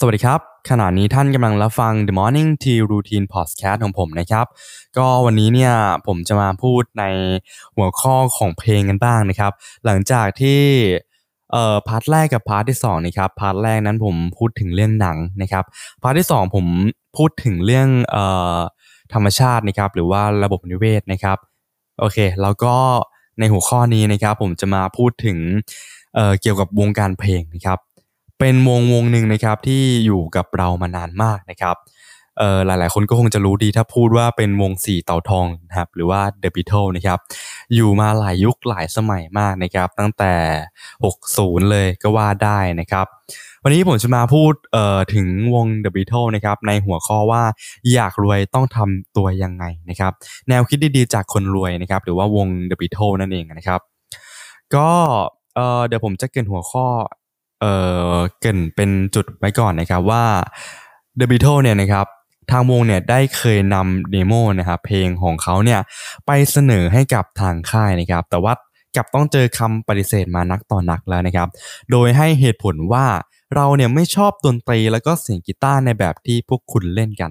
สวัสดีครับ ขณะนี้ท่านกำลังรับฟัง The Morning Tea Routine Podcast ของผมนะครับ ก็วันนี้เนี่ยผมจะมาพูดในหัวข้อของเพลงกันบ้างนะครับ หลังจากที่เอ่อ part แรกกับ part ที่สองนะครับ part แรกนั้นผมพูดถึงเรื่องหนังนะครับ part ที่สองผมพูดถึงเรื่องเอ่อธรรมชาตินะครับ หรือว่าระบบนิเวศนะครับโอเค แล้วก็ในหัวข้อนี้นะครับ ผมจะมาพูดถึงเอ่อเกี่ยวกับวงการเพลงนะครับ เป็นวงวงหนึ่งนะครับที่อยู่กับเรามานานมากนะครับเอ่อหลายๆ คนก็คงจะรู้ดีถ้าพูดว่าเป็นวงสี่เต่าทองนะครับหรือว่า The Beatles นะครับอยู่มาหลายยุคหลายสมัยมากนะครับ ตั้งแต่ 60 เลยก็ว่าได้นะครับ วันนี้ผมจะมาพูดเอ่อถึงวง The Beatles นะครับในหัวข้อว่าอยากรวยต้องทำตัวยังไงนะครับ แนวคิดดีๆจากคนรวยนะครับ หรือว่าวง The Beatles นั่นเองนะครับ ก็เอ่อเดี๋ยวผมจะเกินหัวข้อ เอ่อเกินเป็นจุดไว้ก่อนนะครับว่า The Beatles เนี่ยนะครับทางวงเนี่ยได้เคยนำเดโมนะครับเพลงของเขาเนี่ยไปเสนอให้กับทางค่ายนะครับ แต่ว่ากับต้องเจอคำปฏิเสธมานักต่อนนักแล้วนะครับ โดยให้เหตุผลว่าเราเนี่ยไม่ชอบดนตรีแล้วก็เสียงกีตาร์ในแบบที่พวกคุณเล่นกัน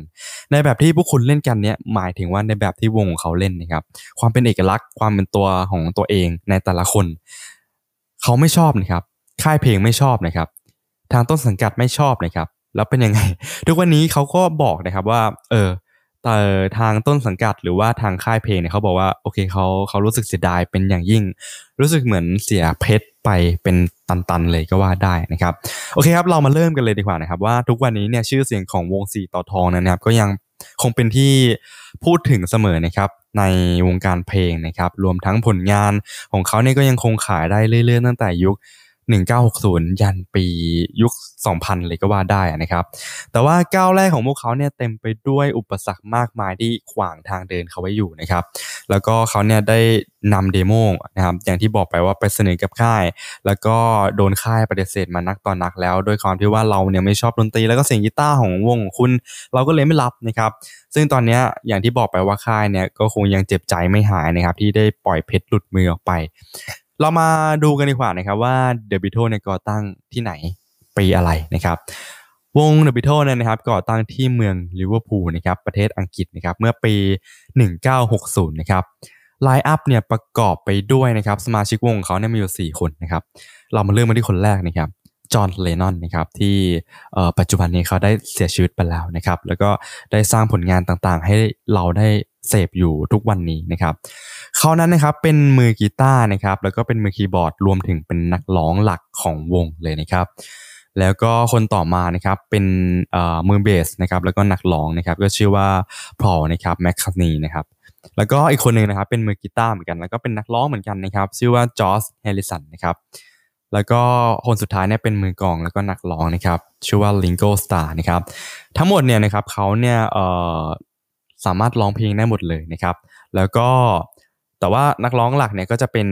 ในแบบที่พวกคุณเล่นกันเนี่ยหมายถึงว่าในแบบที่วงของเขาเล่นนะครับ ความเป็นเอกลักษณ์ความเป็นตัวของตัวเองในแต่ละคน เขาไม่ชอบนะครับ ค่ายเพลงไม่ชอบนะครับ ทางต้นสังกัดไม่ชอบนะครับ แล้วเป็นยังไง ทุกวันนี้เขาก็บอกนะครับว่า เออแต่ทางต้นสังกัดหรือว่าทางค่ายเพลงเนี่ยเขาบอกว่าโอเคเขาเขารู้สึกเสียดายเป็นอย่างยิ่ง รู้สึกเหมือนเสียเพชรไปเป็นตันๆเลยก็ว่าได้นะครับโอเคครับเรามาเริ่มกันเลยดีกว่านะครับว่าทุกวันนี้เนี่ยชื่อเสียงของวงสีต่อทองนะครับ ก็ยังคงเป็นที่พูดถึงเสมอนะครับในวงการเพลงนะครับ รวมทั้งผลงานของเขาเนี่ยก็ยังคงขายได้เรื่อยๆตั้งแต่ยุค 1960 ยันปียุค 2000 เลยก็ว่าได้นะครับ แต่ว่าก้าวแรกของพวกเขาเนี่ยเต็มไปด้วยอุปสรรคมากมายที่ขวางทางเดินเขาไว้อยู่นะครับ แล้วก็เขาเนี่ยได้นำ demo นะครับอย่างที่บอกไปว่าไปเสนอกับค่าย แล้วก็โดนค่ายปฏิเสธมานักต่อนักแล้วโดยความที่ว่าเราเนี่ยไม่ชอบดนตรีแล้วก็เสียงกีตาร์ของวงคุณ เราก็เลยไม่รับนะครับ ซึ่งตอนนี้อย่างที่บอกไปว่าค่ายเนี่ยก็คงยังเจ็บใจไม่หายนะครับที่ได้ปล่อยเพชรหลุดมือออกไป เรามาดูกันดีกว่านะครับว่า The Beatles เนี่ยก่อตั้งที่ไหนปีอะไรนะครับ วง The Beatles เนี่ยนะครับก่อตั้งที่เมืองลิเวอร์พูลนะครับประเทศอังกฤษนะครับเมื่อปี 1960 นะครับ line up เนี่ยประกอบไปด้วยนะครับสมาชิกวงของเขาเนี่ยมีอยู่ 4 คนนะครับ เรามาเริ่มมาที่คนแรกนะครับจอห์นเลนนอนนะครับที่ปัจจุบันนี้เขาได้เสียชีวิตไปแล้วนะครับ แล้วก็ได้สร้างผลงานต่างๆ ให้เราได้ เสพอยู่ทุกวันนี้นะครับเขานั้นนะครับเป็นมือกีตาร์นะครับแล้วก็เป็นมือคีย์บอร์ดรวมถึงเป็นนักร้องหลักของวงเลยนะครับ แล้วก็คนต่อมานะครับเป็นมือเบสนะครับแล้วก็นักร้องนะครับก็ชื่อว่าพอลนะครับแมคคาร์ตนีย์นะครับแล้วก็อีกคนหนึ่งนะครับเป็นมือกีตาร์เหมือนกัน แล้วก็เป็นนักร้องเหมือนกันนะครับชื่อว่าจอร์จแฮร์ริสันนะครับแล้วก็คนสุดท้ายเนี่ยเป็นมือกองแล้วก็นักร้องนะครับชื่อว่าลิงโกสตาร์นะครับทั้งหมดเนี่ยนะครับเขาเนี่ยเอ่อ สามารถร้องเพลงได้หมดเลยนะครับ แล้วก็แต่ว่านักร้องหลักเนี่ยก็จะเป็น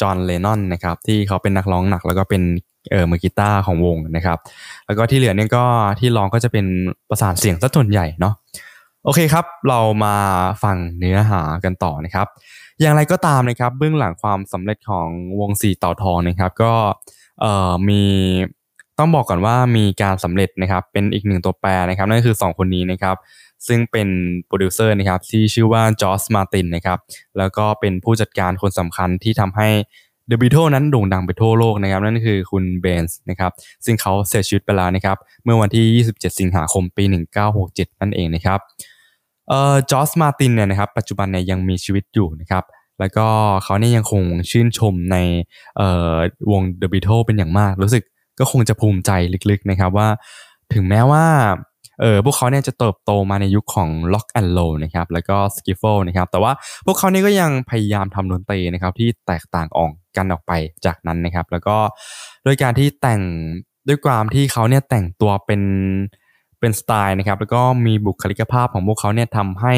จอห์นเลนนอนนะครับที่เขาเป็นนักร้องหนักแล้วก็เป็นเออมือกีตาร์ของวงนะครับ แล้วก็ที่เหลือเนี่ยก็ที่ร้องก็จะเป็นประสานเสียงซะส่วนใหญ่เนาะโอเคครับ เรามาฟังเนื้อหากันต่อนะครับ อย่างไรก็ตามนะครับ เบื้องหลังความสำเร็จของวงสี่เต่าทองนะครับ ก็เอ่อมีต้องบอกก่อนว่ามีการสำเร็จนะครับ เป็นอีกหนึ่งตัวแปรนะครับนั่นก็คือ 2 คนนี้นะครับ ซึ่งเป็นโปรดิวเซอร์นะครับที่ชื่อว่าจอร์จมาร์ตินนะครับแล้วก็เป็นผู้จัดการคนสำคัญที่ทำให้ The Beatles นั้นโด่งดังไปทั่วโลกนะครับ นั่นคือคุณเบนส์นะครับซึ่งเขาเสียชีวิตไปแล้วนะครับ เมื่อวันที่ 27 สิงหาคมปี 1967 นั่นเองนะครับเอ่อจอร์มาตินเนี่ยนะครับปัจจุบันเนี่ยยังมีชีวิตอยู่นะครับแล้วก็เขาเนี่ยยังคงชื่นชมในเอ่อวง The Beatles เป็นอย่างมาก รู้สึกก็คงจะภูมิใจลึกๆนะครับว่าถึงแม้ว่า เออพวกเขาเนี่ยจะเติบโตมาในยุคของ Rock and Roll นะครับแล้วก็ Skiffle นะครับแต่ว่าพวกเขาเนี่ยก็ยังพยายามทำดนตรีนะครับที่แตกต่างออกกันออกไปจากนั้นนะครับแล้วก็โดยการที่แต่งด้วยความที่เขาเนี่ยแต่งตัวเป็นเป็นสไตล์นะครับแล้วก็มีบุคลิกภาพของพวกเขาเนี่ยทำให้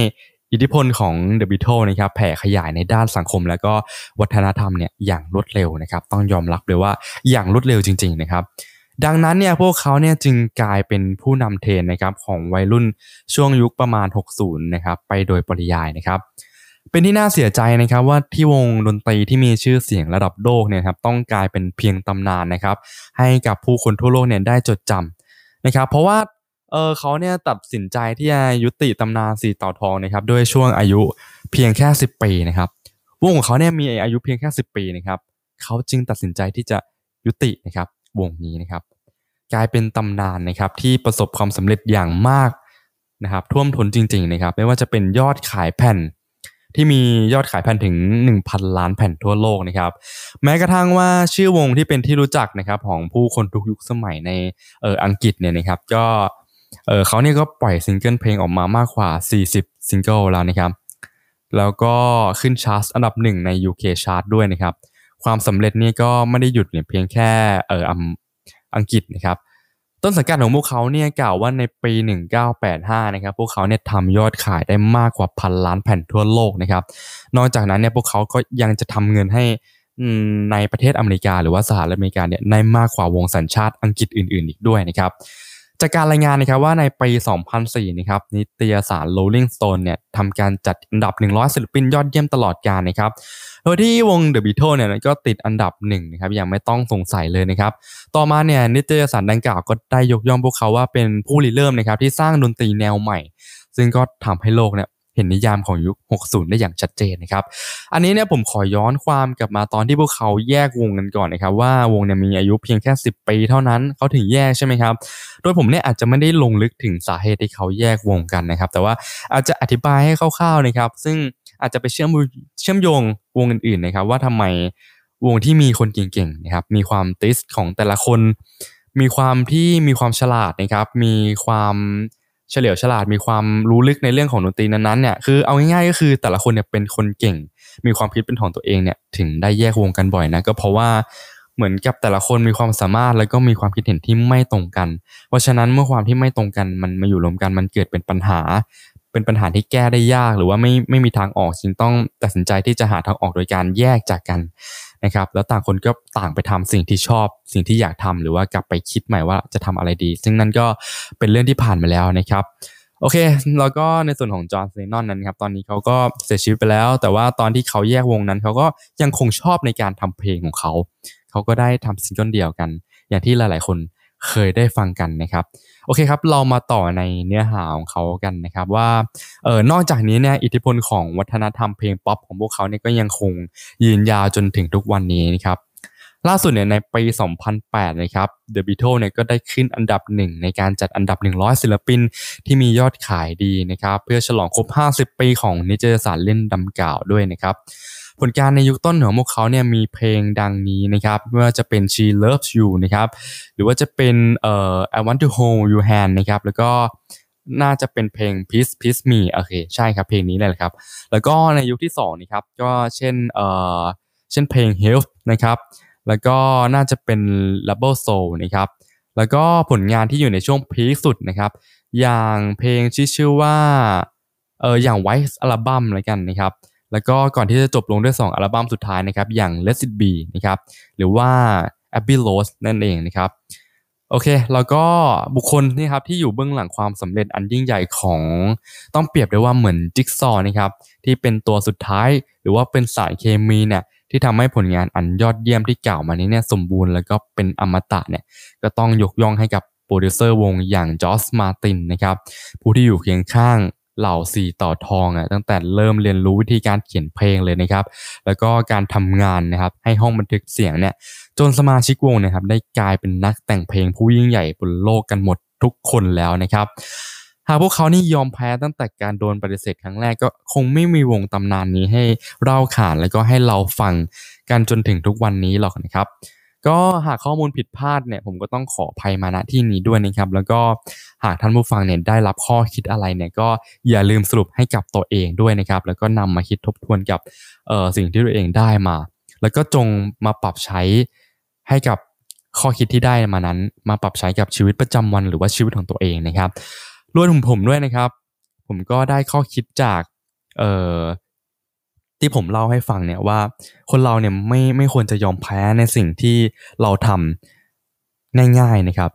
อิทธิพลของ The Beatles นะครับแผ่ขยายในด้านสังคม แล้วก็วัฒนธรรมเนี่ยอย่างรวดเร็วนะครับต้องยอมรับเลยว่าอย่างรวดเร็วจริง ๆ นะครับ ดังนั้นเนี่ยพวกเขาเนี่ยจึงกลายเป็นผู้นำเทรนนะครับของวัยรุ่นช่วงยุคประมาณ 60 นะครับไปโดยปริยายนะครับ เป็นที่น่าเสียใจนะครับว่าที่วงดนตรีที่มีชื่อเสียงระดับโลกเนี่ยครับต้องกลายเป็นเพียงตำนานนะครับ ให้กับผู้คนทั่วโลกเนี่ยได้จดจำนะครับ เพราะว่าเออเขาเนี่ยตัดสินใจที่จะยุติตำนานสีเต่าทองนะครับด้วยช่วงอายุเพียงแค่ 10 ปีนะครับวงของเขาเนี่ยมีอายุเพียงแค่ 10 ปีนะครับเขาจึงตัดสินใจที่จะยุตินะครับ วงนี้นะครับ กลายเป็นตำนานนะครับที่ประสบความสำเร็จอย่างมากนะครับ ท่วมท้นจริง ๆ นะครับ ไม่ว่าจะเป็นยอดขายแผ่นที่มียอดขายแผ่นถึง 1,000 ล้านแผ่นทั่วโลกนะครับ แม้กระทั่งว่าชื่อวงที่เป็นที่รู้จักนะครับของผู้คนทุกยุคสมัยในเอออังกฤษเนี่ยนะครับ ก็เออเขาเนี่ยก็ปล่อยซิงเกิลเพลงออกมามากกว่า 40 ซิงเกิลแล้วนะครับ แล้วก็ขึ้นชาร์ตอันดับหนึ่งใน UK ชาร์ตด้วยนะครับ ความสำเร็จนี่ก็ไม่ได้หยุดเพียงแค่เอออังกฤษนะครับต้นสังกัดของพวกเขาเนี่ยกล่าวว่าในปี 1985 นะครับพวกเขาเนี่ยทำยอดขายได้มากกว่าพันล้านแผ่นทั่วโลกนะครับ นอกจากนั้นเนี่ยพวกเขาก็ยังจะทำเงินให้ในประเทศอเมริกา หรือว่าสหรัฐอเมริกาเนี่ยได้มากกว่าวงสัญชาติอังกฤษอื่น ๆ อีกด้วยนะครับ จากการรายงานนะครับว่าในปี 2004 นะครับนิตยสาร Rolling Stone เนี่ยทำการจัดอันดับ 100 ศิลปินยอดเยี่ยมตลอดกาลนะครับ โดยที่วง The Beatles เนี่ยก็ติดอันดับหนึ่งนะครับอย่างไม่ต้องสงสัยเลยนะครับ ต่อมาเนี่ยนิตยสารดังกล่าวก็ได้ยกย่องพวกเขาว่าเป็นผู้ริเริ่มนะครับที่สร้างดนตรีแนวใหม่ ซึ่งก็ทำให้โลกเนี่ย เห็นนิยามของยุค 60 ได้อย่างชัดเจนนะครับ อันนี้เนี่ยผมขอย้อนความกลับมาตอนที่พวกเขาแยกวงกันก่อนนะครับ ว่าวงเนี่ยมีอายุเพียงแค่ 10 ปีเท่านั้นเขาถึงแยกใช่ไหมครับ โดยผมเนี่ยอาจจะไม่ได้ลงลึกถึงสาเหตุที่เขาแยกวงกันนะครับ แต่ว่าอาจจะอธิบายให้คร่าวๆนะครับ ซึ่งอาจจะไปเชื่อมเชื่อมโยงวงอื่นๆนะครับ ว่าทำไมวงที่มีคนเก่งๆนะครับ มีความติสของแต่ละคน มีความที่มีความฉลาดนะครับ มีความ เฉลียวฉลาดมีความรู้ลึกในเรื่องของดนตรีนั้นๆเนี่ยคือเอาง่ายๆก็คือแต่ละคนเนี่ยเป็นคนเก่ง มีความคิดเป็นของตัวเองเนี่ยถึงได้แยกวงกันบ่อยนะก็เพราะว่าเหมือนกับแต่ละคนมีความสามารถแล้วก็มีความคิดเห็นที่ไม่ตรงกัน เพราะฉะนั้นเมื่อความที่ไม่ตรงกันมันมาอยู่รวมกันมันเกิดเป็นปัญหา เป็นปัญหาที่แก้ได้ยากหรือว่าไม่ไม่มีทางออกจึงต้องตัดสินใจที่จะหาทางออกโดยการแยกจากกัน นะครับแล้วต่างคนก็ต่างไปทำสิ่งที่ชอบสิ่งที่อยากทำหรือว่ากลับไปคิดใหม่ว่าจะทำอะไรดี ซึ่งนั่นก็เป็นเรื่องที่ผ่านมาแล้วนะครับโอเค แล้วก็ในส่วนของจอห์นเลนนอนนั้นครับตอนนี้เขาก็เสียชีวิตไปแล้ว แต่ว่าตอนที่เขาแยกวงนั้นเขาก็ยังคงชอบในการทำเพลงของเขา เขาก็ได้ทำซิงเกิลเดี่ยวกัน อย่างที่หลาย ๆ คน เคยได้ฟังกันนะครับ โอเคครับ เรามาต่อในเนื้อหาของเขากันนะครับว่าเออนอกจากนี้เนี่ยอิทธิพลของวัฒนธรรมเพลงป๊อปของพวกเขาเนี่ยก็ยังคงยืนยาวจนถึงทุกวันนี้นะครับล่าสุดเนี่ยในปี 2008 นะครับ The Beatles เนี่ยก็ได้ขึ้นอันดับหนึ่งในการจัดอันดับ 100 ศิลปินที่มียอดขายดีนะครับ เพื่อฉลองครบ 50 ปีของนิตยสารเล่นดำกล่าวด้วยนะครับ ผลการในยุคต้นของพวกเขาเนี่ยมีเพลงดังนี้นะครับไม่ว่าจะเป็น She Loves You นะครับหรือว่าจะเป็นเอ่อ I Want to Hold Your Hand นะครับแล้วก็น่าจะเป็นเพลง Peace Peace Me โอเคใช่ครับเพลงนี้เลยครับ แล้วก็ในยุคที่2นะครับก็เช่นเอ่อเช่นเพลง Health นะครับแล้วก็น่าจะเป็น l a b e l Soul นะครับแล้วก็ผลงานที่อยู่ในช่วงพีคสุดนะครับ อย่างเพลงที่ชื่อว่าเอออย่าง White Album อะไรกันนะครับ แล้วก็ก่อนที่จะจบลงด้วย 2 อัลบั้มสุดท้ายนะครับอย่าง Let It Be นะครับหรือว่า Abbey Road นั่นเองนะครับโอเค แล้วก็บุคคลนี่ครับที่อยู่เบื้องหลังความสำเร็จอันยิ่งใหญ่ของต้องเปรียบได้ว่าเหมือนจิ๊กซอนะครับที่เป็นตัวสุดท้าย หรือว่าเป็นสารเคมีเนี่ยที่ทำให้ผลงานอันยอดเยี่ยมที่กล่าวมานี้เนี่ยสมบูรณ์แล้วก็เป็นอมตะเนี่ยก็ต้องยกย่องให้กับโปรดิวเซอร์วงอย่างจอสมาตินนะครับผู้ที่อยู่เคียงข้าง เหล่าสีต่อทองอะตั้งแต่เริ่มเรียนรู้วิธีการเขียนเพลงเลยนะครับ แล้วก็การทำงานนะครับให้ห้องบันทึกเสียงเนี่ยจนสมาชิกวงนะครับได้กลายเป็นนักแต่งเพลงผู้ยิ่งใหญ่บนโลกกันหมดทุกคนแล้วนะครับหากพวกเขานี่ยอมแพ้ตั้งแต่การโดนปฏิเสธครั้งแรกก็คงไม่มีวงตำนานนี้ให้เล่าขานแล้วก็ให้เราฟังกันจนถึงทุกวันนี้หรอกนะครับ ก็หากข้อมูลผิดพลาดเนี่ยผมก็ต้องขออภัยมาณที่นี้ด้วยนะครับ แล้วก็หากท่านผู้ฟังเนี่ยได้รับข้อคิดอะไรเนี่ยก็อย่าลืมสรุปให้กับตัวเองด้วยนะครับ แล้วก็นำมาคิดทบทวนกับสิ่งที่ตัวเองได้มา แล้วก็จงมาปรับใช้ให้กับข้อคิดที่ได้มานั้น มาปรับใช้กับชีวิตประจำวันหรือว่าชีวิตของตัวเองนะครับรวมถึงผมด้วยนะครับ ผมก็ได้ข้อคิดจากเอ่อ ที่ผมเล่าให้ฟังเนี่ยว่า คนเราเนี่ยไม่ไม่ควรจะยอมแพ้ในสิ่งที่เราทำง่ายๆนะครับ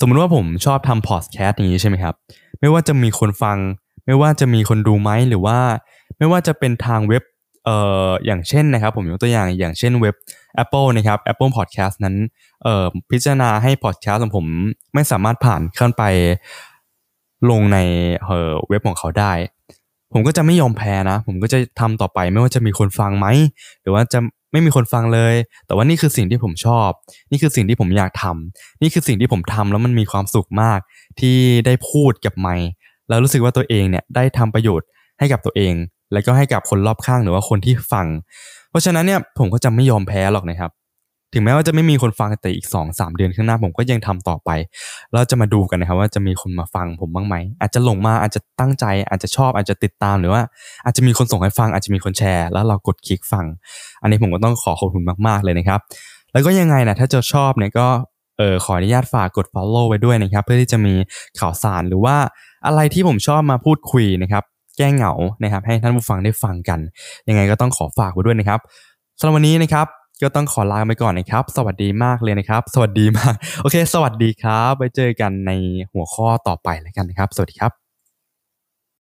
สมมติว่าผมชอบทำพอดแคสต์อย่างนี้ใช่ไหมครับ ไม่ว่าจะมีคนฟัง ไม่ว่าจะมีคนดูไหมหรือว่า ไม่ว่าจะเป็นทางเว็บเอ่ออย่างเช่นนะครับ ผมยกตัวอย่างอย่างเช่นเว็บ Apple นะครับ Apple Podcast นั้นเอ่อพิจารณาให้ podcast ของผมไม่สามารถผ่านขึ้นไปลงในเอ่อเว็บของเขาได้ ผมก็จะไม่ยอมแพ้นะ ผมก็จะทำต่อไปไม่ว่าจะมีคนฟังไหม หรือว่าจะไม่มีคนฟังเลย แต่ว่านี่คือสิ่งที่ผมชอบ นี่คือสิ่งที่ผมอยากทำนี่คือสิ่งที่ผมทำแล้วมันมีความสุขมาก ที่ได้พูดกับไมค์แล้วรู้สึกว่าตัวเองเนี่ยได้ทำประโยชน์ให้กับตัวเอง แล้วก็ให้กับคนรอบข้างหรือว่าคนที่ฟัง เพราะฉะนั้นเนี่ยผมก็จะไม่ยอมแพ้หรอกนะครับ ถึงแม้ว่าจะไม่มีคนฟังแต่อีก 2 3 เดือนข้างหน้าผมก็ยังทำต่อไปแล้วจะมาดูกันนะครับว่าจะมีคนมาฟังผมบ้างไหม อาจจะหลงมาอาจจะตั้งใจ อาจจะชอบอาจจะติดตามหรือว่า อาจจะมีคนส่งให้ฟัง อาจจะมีคนแชร์ แล้วเรากดคลิกฟัง อันนี้ผมก็ต้องขอขอบคุณมากๆเลยนะครับ แล้วก็ยังไงนะถ้าจะชอบเนี่ยก็เออขออนุญาตฝากกด follow ไว้ด้วยนะครับ เพื่อที่จะมีข่าวสารหรือว่าอะไรที่ผมชอบมาพูดคุยนะครับแก้เหงานะครับให้ท่านผู้ฟังได้ฟังกัน ยังไงก็ต้องขอฝากไว้ด้วยนะครับสำหรับวันนี้นะครับ ก็ต้องขอลาไปก่อนนะครับ สวัสดีมากเลยนะครับ สวัสดีมาก โอเค สวัสดีครับ ไว้เจอกันในหัวข้อต่อไปแล้วกันนะครับ สวัสดีครับ